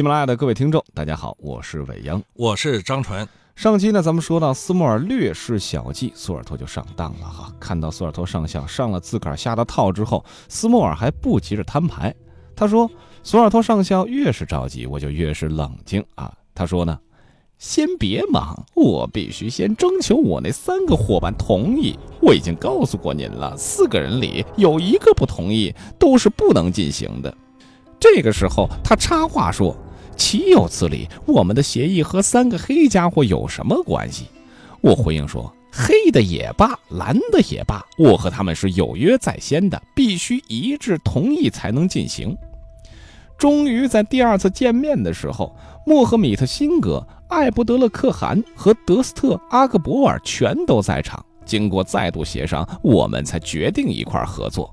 喜马拉雅的各位听众，大家好，我是伟阳，我是张纯。上期呢，咱们说到斯莫尔略施小计，索尔托就上当了哈。看到索尔托上校上了自个儿下的套之后，斯莫尔还不急着摊牌。他说：“索尔托上校越是着急，我就越是冷静啊。”他说呢：“先别忙，我必须先征求我那三个伙伴同意。我已经告诉过您了，四个人里有一个不同意，都是不能进行的。”这个时候，他插话说：“岂有此理？我们的协议和三个黑家伙有什么关系？”我回应说：“黑的也罢，蓝的也罢，我和他们是有约在先的，必须一致同意才能进行。”终于在第二次见面的时候，莫赫米特辛格、艾布德勒可汗和德斯特阿克博尔全都在场。经过再度协商，我们才决定一块合作。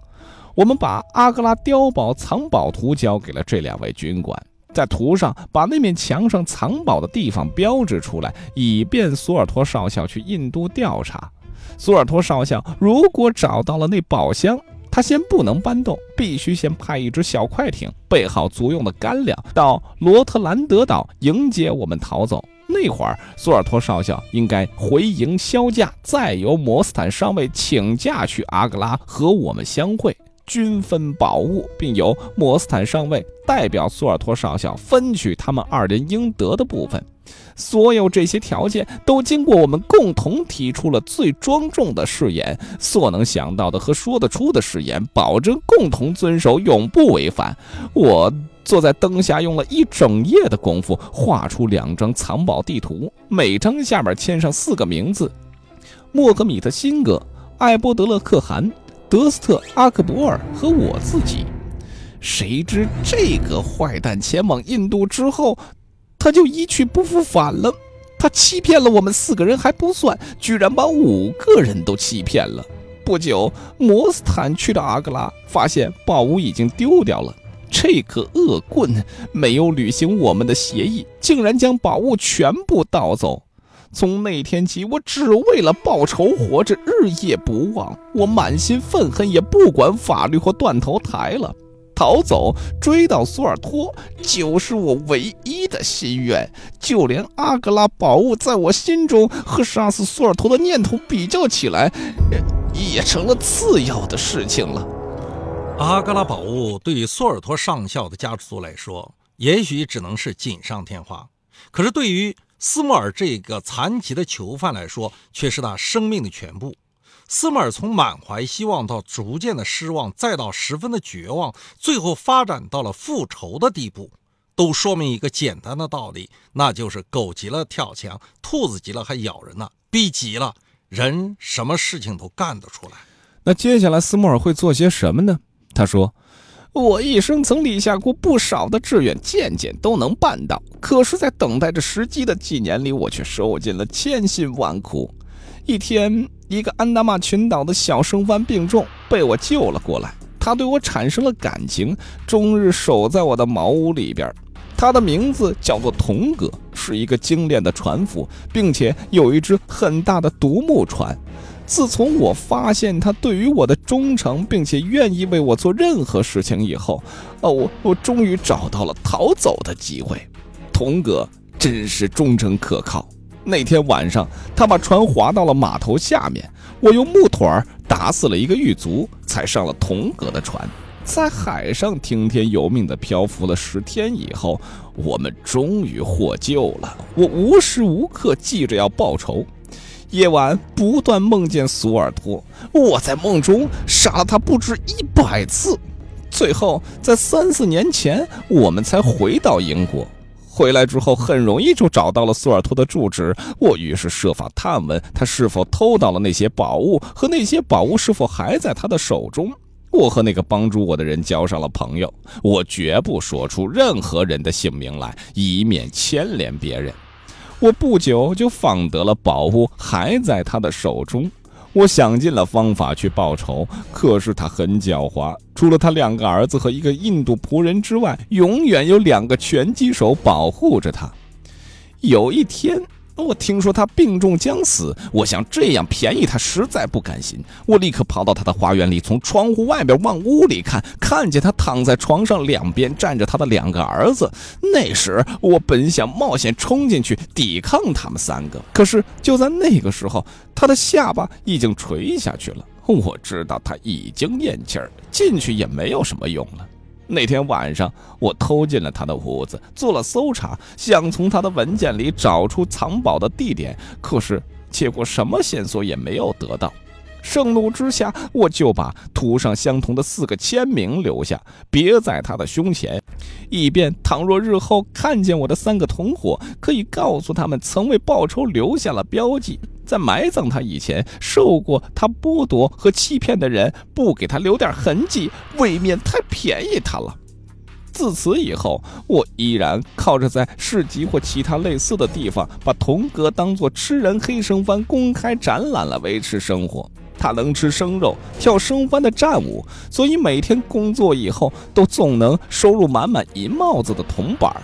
我们把阿格拉碉堡藏宝图交给了这两位军官，在图上把那面墙上藏宝的地方标志出来，以便索尔托少校去印度调查。索尔托少校如果找到了那宝箱，他先不能搬动，必须先派一只小快艇，备好足用的干粮，到罗特兰德岛迎接我们逃走。那会儿，索尔托少校应该回营销假，再由摩斯坦上尉请假去阿格拉和我们相会。均分宝物，并由摩斯坦上尉代表苏尔托少校分取他们二人应得的部分。所有这些条件都经过我们共同提出了最庄重的誓言，所能想到的和说得出的誓言，保证共同遵守，永不违反。我坐在灯下，用了一整夜的功夫画出两张藏宝地图，每张下面签上四个名字：莫格米特辛格、艾波德勒可汗。德斯特阿克伯尔和我自己，谁知这个坏蛋前往印度之后，他就一去不复返了。他欺骗了我们四个人还不算，居然把五个人都欺骗了。不久，摩斯坦去到阿格拉，发现宝物已经丢掉了。这个恶棍没有履行我们的协议，竟然将宝物全部盗走。从那天起，我只为了报仇活着，日夜不忘。我满心愤恨，也不管法律或断头台了。逃走，追到索尔托，就是我唯一的心愿。就连阿格拉宝物，在我心中和杀死索尔托的念头比较起来，也成了次要的事情了。阿格拉宝物对于索尔托上校的家族来说，也许只能是锦上添花，可是对于……斯莫尔这个残疾的囚犯来说，却是他生命的全部。斯莫尔从满怀希望到逐渐的失望，再到十分的绝望，最后发展到了复仇的地步，都说明一个简单的道理，那就是狗急了跳墙，兔子急了还咬人呢。逼急了，人什么事情都干得出来。那接下来斯莫尔会做些什么呢？他说。我一生曾立下过不少的志愿，件件都能办到。可是，在等待着时机的几年里，我却受尽了千辛万苦。一天，一个安达曼群岛的小生番病重，被我救了过来。他对我产生了感情，终日守在我的茅屋里边。他的名字叫做童哥，是一个精炼的船夫，并且有一只很大的独木船。自从我发现他对于我的忠诚，并且愿意为我做任何事情以后，哦，我我终于找到了逃走的机会。童哥真是忠诚可靠。那天晚上，他把船划到了码头下面，我用木腿儿打死了一个狱卒，才上了童哥的船，在海上听天由命地漂浮了十天以后，我们终于获救了。我无时无刻记着要报仇。夜晚不断梦见索尔托，我在梦中杀了他不止一百次。最后在三四年前，我们才回到英国。回来之后，很容易就找到了索尔托的住址。我于是设法探问他是否偷到了那些宝物，和那些宝物是否还在他的手中。我和那个帮助我的人交上了朋友。我绝不说出任何人的姓名来，以免牵连别人。我不久就放得了宝物，还在他的手中。我想尽了方法去报仇，可是他很狡猾。除了他两个儿子和一个印度仆人之外，永远有两个拳击手保护着他。有一天，我听说他病重将死，我想这样便宜他实在不甘心。我立刻跑到他的花园里，从窗户外边往屋里看，看见他躺在床上，两边站着他的两个儿子。那时我本想冒险冲进去抵抗他们三个，可是就在那个时候，他的下巴已经垂下去了。我知道他已经咽气儿，进去也没有什么用了。那天晚上，我偷进了他的屋子，做了搜查，想从他的文件里找出藏宝的地点，可是结果什么线索也没有得到。盛怒之下，我就把图上相同的四个签名留下，别在他的胸前，以便倘若日后看见我的三个同伙，可以告诉他们曾为报仇留下了标记。在埋葬他以前，受过他剥夺和欺骗的人，不给他留点痕迹，未免太便宜他了。自此以后，我依然靠着在市集或其他类似的地方，把童哥当作吃人黑生番公开展览来维持生活。他能吃生肉，跳生番的战舞，所以每天工作以后，都总能收入满满银帽子的铜板。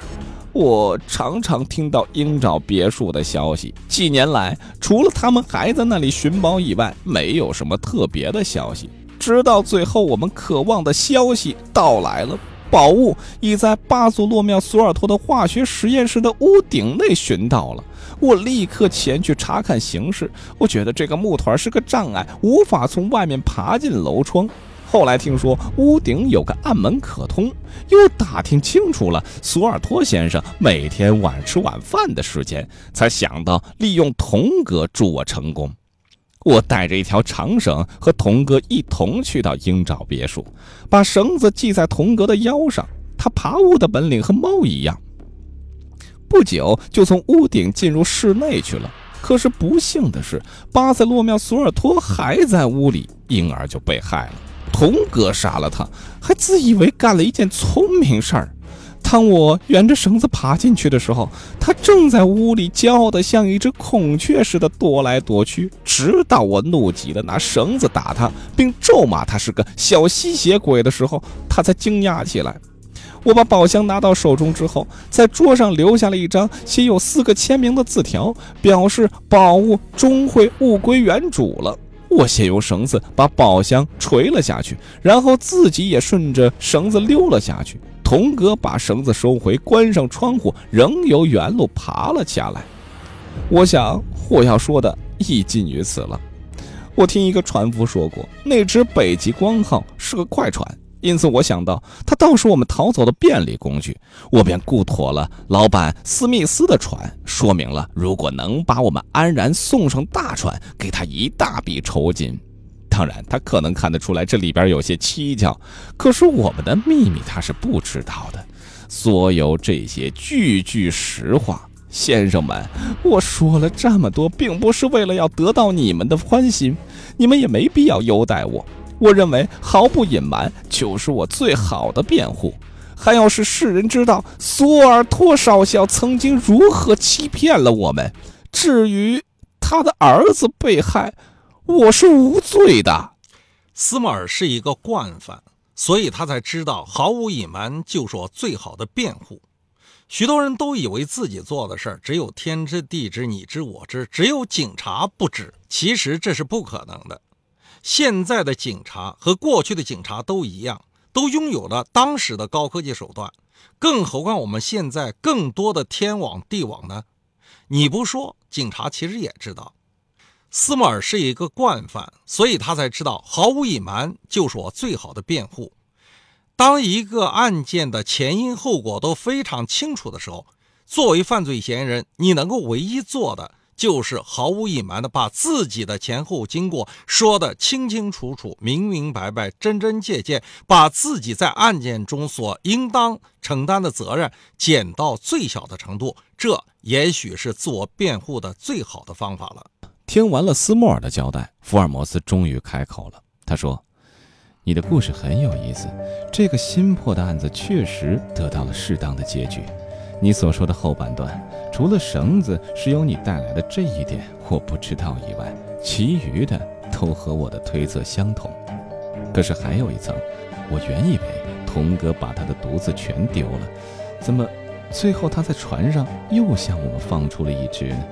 我常常听到鹰爪别墅的消息。几年来，除了他们还在那里寻宝以外，没有什么特别的消息。直到最后，我们渴望的消息到来了：宝物已在巴祖洛庙索尔托的化学实验室的屋顶内寻到了。我立刻前去查看形势。我觉得这个木团是个障碍，无法从外面爬进楼窗。后来听说屋顶有个暗门可通，又打听清楚了索尔托先生每天晚吃晚饭的时间，才想到利用童哥助我成功。我带着一条长绳和童哥一同去到鹰爪别墅，把绳子系在童哥的腰上。他爬屋的本领和猫一样，不久就从屋顶进入室内去了。可是不幸的是，巴塞洛庙索尔托还在屋里，婴儿就被害了。童哥杀了他，还自以为干了一件聪明事儿。当我沿着绳子爬进去的时候，他正在屋里骄傲的像一只孔雀似的踱来踱去，直到我怒极的拿绳子打他，并咒骂他是个小吸血鬼的时候，他才惊讶起来。我把宝箱拿到手中之后，在桌上留下了一张写有四个签名的字条，表示宝物终会物归原主了。我先用绳子把宝箱垂了下去，然后自己也顺着绳子溜了下去。童哥把绳子收回，关上窗户，仍由原路爬了下来。我想我要说的亦尽于此了。我听一个船夫说过，那只北极光号是个快船。因此，我想到它倒是我们逃走的便利工具，我便雇妥了老板斯密斯的船，说明了如果能把我们安然送上大船，给他一大笔酬金。当然，他可能看得出来这里边有些蹊跷，可是我们的秘密他是不知道的。所有这些句句实话，先生们，我说了这么多，并不是为了要得到你们的欢心，你们也没必要优待我。我认为毫不隐瞒就是我最好的辩护。还要是世人知道索尔托少校曾经如何欺骗了我们，至于他的儿子被害，我是无罪的。斯莫尔是一个惯犯，所以他才知道毫无隐瞒就是我最好的辩护。许多人都以为自己做的事儿只有天知地知你知我知，只有警察不知，其实这是不可能的。现在的警察和过去的警察都一样，都拥有了当时的高科技手段，更何况我们现在更多的天网地网呢？你不说，警察其实也知道。斯莫尔是一个惯犯，所以他才知道毫无隐瞒就是我最好的辩护。当一个案件的前因后果都非常清楚的时候，作为犯罪嫌疑人，你能够唯一做的。就是毫无隐瞒的把自己的前后经过说得清清楚楚、明明白白、真真切切，把自己在案件中所应当承担的责任减到最小的程度，这也许是自我辩护的最好的方法了。听完了斯莫尔的交代，福尔摩斯终于开口了。他说：“你的故事很有意思，这个新破的案子确实得到了适当的结局。你所说的后半段。”除了绳子是由你带来的这一点我不知道以外，其余的都和我的推测相同。可是还有一层，我原以为童哥把他的独子全丢了，怎么最后他在船上又向我们放出了一只呢？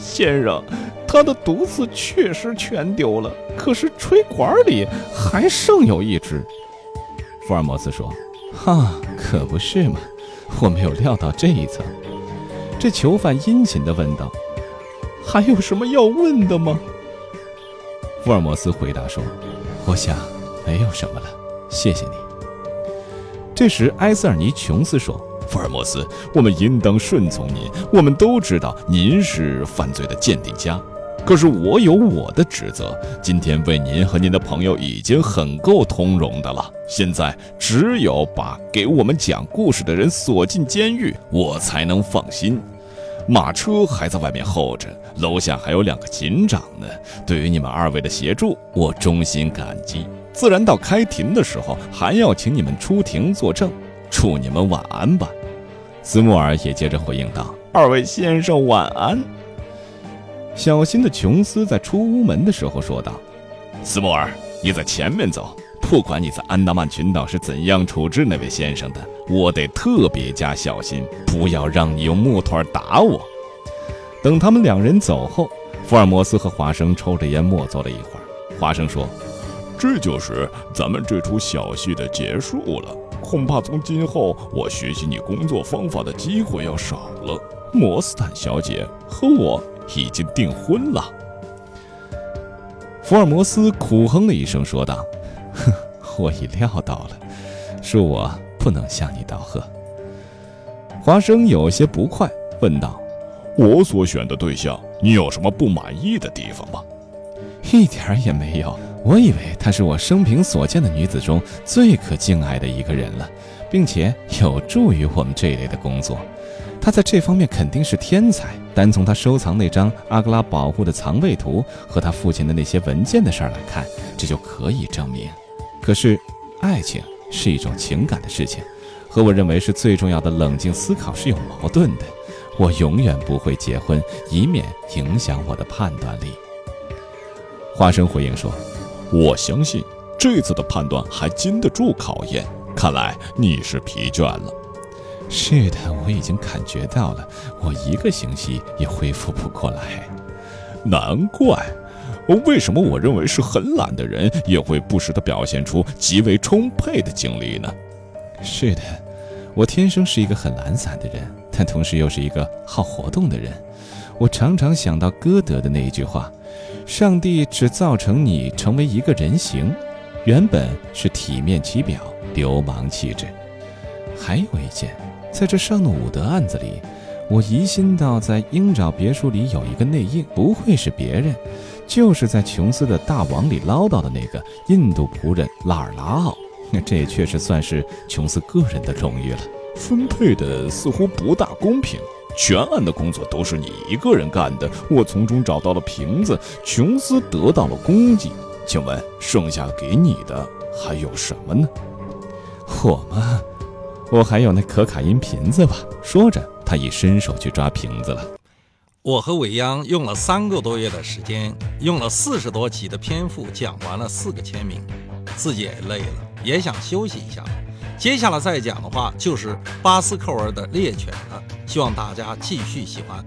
先生，他的毒刺确实全丢了，可是吹管里还剩有一只。福尔摩斯说：“哈，可不是嘛，我没有料到这一层。”这囚犯殷勤地问道：“还有什么要问的吗？”福尔摩斯回答说：“我想没有什么了，谢谢你。”这时，埃塞尔尼·琼斯说。福尔摩斯，我们应当顺从您。我们都知道您是犯罪的鉴定家，可是我有我的职责。今天为您和您的朋友已经很够通融的了。现在只有把给我们讲故事的人锁进监狱，我才能放心。马车还在外面候着，楼下还有两个警长呢。对于你们二位的协助，我衷心感激。自然到开庭的时候，还要请你们出庭作证。祝你们晚安吧。斯穆尔也接着回应道：“二位先生晚安。”小心的琼斯在出屋门的时候说道：“斯穆尔，你在前面走。不管你在安达曼群岛是怎样处置那位先生的，我得特别加小心，不要让你用木头打我。”等他们两人走后，福尔摩斯和华生抽着烟默坐了一会儿。华生说：“这就是咱们这出小戏的结束了。”恐怕从今后我学习你工作方法的机会要少了。摩斯坦小姐和我已经订婚了。福尔摩斯苦哼了一声，说道：“哼，我已料到了，恕我不能向你道贺。”华生有些不快，问道：“我所选的对象，你有什么不满意的地方吗？”一点也没有。我以为她是我生平所见的女子中最可敬爱的一个人了，并且有助于我们这一类的工作。她在这方面肯定是天才。单从她收藏那张阿格拉保护的藏位图和她父亲的那些文件的事儿来看，这就可以证明。可是，爱情是一种情感的事情，和我认为是最重要的冷静思考是有矛盾的。我永远不会结婚，以免影响我的判断力。花生回应说。我相信这次的判断还经得住考验。看来你是疲倦了。是的，我已经感觉到了，我一个星期也恢复不过来。难怪，为什么我认为是很懒的人也会不时地表现出极为充沛的精力呢？是的，我天生是一个很懒散的人，但同时又是一个好活动的人。我常常想到歌德的那一句话。上帝只造成你成为一个人形，原本是体面其表、流氓气质。还有一件，在这上诺伍德案子里，我疑心到在鹰爪别墅里有一个内应，不会是别人，就是在琼斯的大网里捞到的那个印度仆人拉尔拉奥。那这也确实算是琼斯个人的荣誉了。分配的似乎不大公平。全案的工作都是你一个人干的，我从中找到了瓶子，琼斯得到了功绩。请问剩下给你的还有什么呢？我吗？我还有那可卡因瓶子吧。说着，他已伸手去抓瓶子了。我和韦央用了三个多月的时间，用了四十多集的篇幅讲完了四个签名，自己也累了，也想休息一下。接下来再讲的话就是巴斯克尔的猎犬了，希望大家继续喜欢。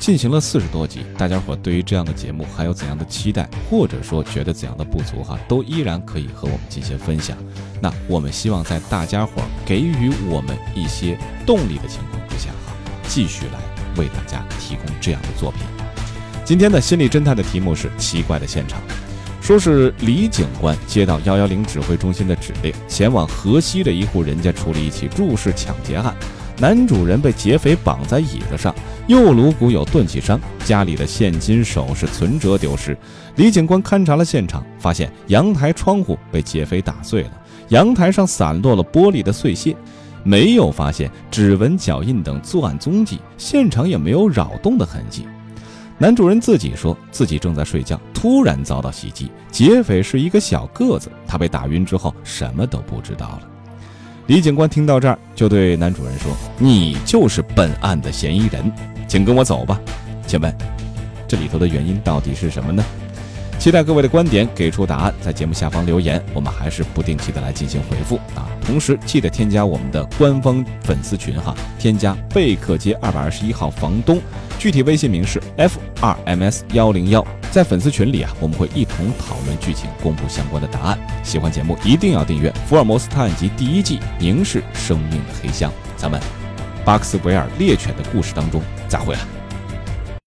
进行了四十多集，大家伙对于这样的节目还有怎样的期待，或者说觉得怎样的不足哈，都依然可以和我们进行分享。那我们希望在大家伙给予我们一些动力的情况之下哈，继续来为大家提供这样的作品。今天的心理侦探的题目是奇怪的现场。说是李警官接到幺幺零指挥中心的指令，前往河西的一户人家处理一起入室抢劫案。男主人被劫匪绑在椅子上，右颅骨有钝器伤，家里的现金、首饰、存折丢失。李警官勘察了现场，发现阳台窗户被劫匪打碎了，阳台上散落了玻璃的碎屑，没有发现指纹、脚印等作案踪迹，现场也没有扰动的痕迹。男主人自己说自己正在睡觉，突然遭到袭击。劫匪是一个小个子，他被打晕之后什么都不知道了。李警官听到这儿，就对男主人说：“你就是本案的嫌疑人，请跟我走吧。”请问，这里头的原因到底是什么呢？期待各位的观点，给出答案，在节目下方留言，我们还是不定期的来进行回复啊。同时记得添加我们的官方粉丝群哈，添加贝克街二百二十一号房东，具体微信名是 F 二 M S 幺零幺。在粉丝群里啊，我们会一同讨论剧情，公布相关的答案。喜欢节目一定要订阅《福尔摩斯探案集》第一季《凝视生命的黑箱》。咱们巴克斯维尔猎犬的故事当中再会了。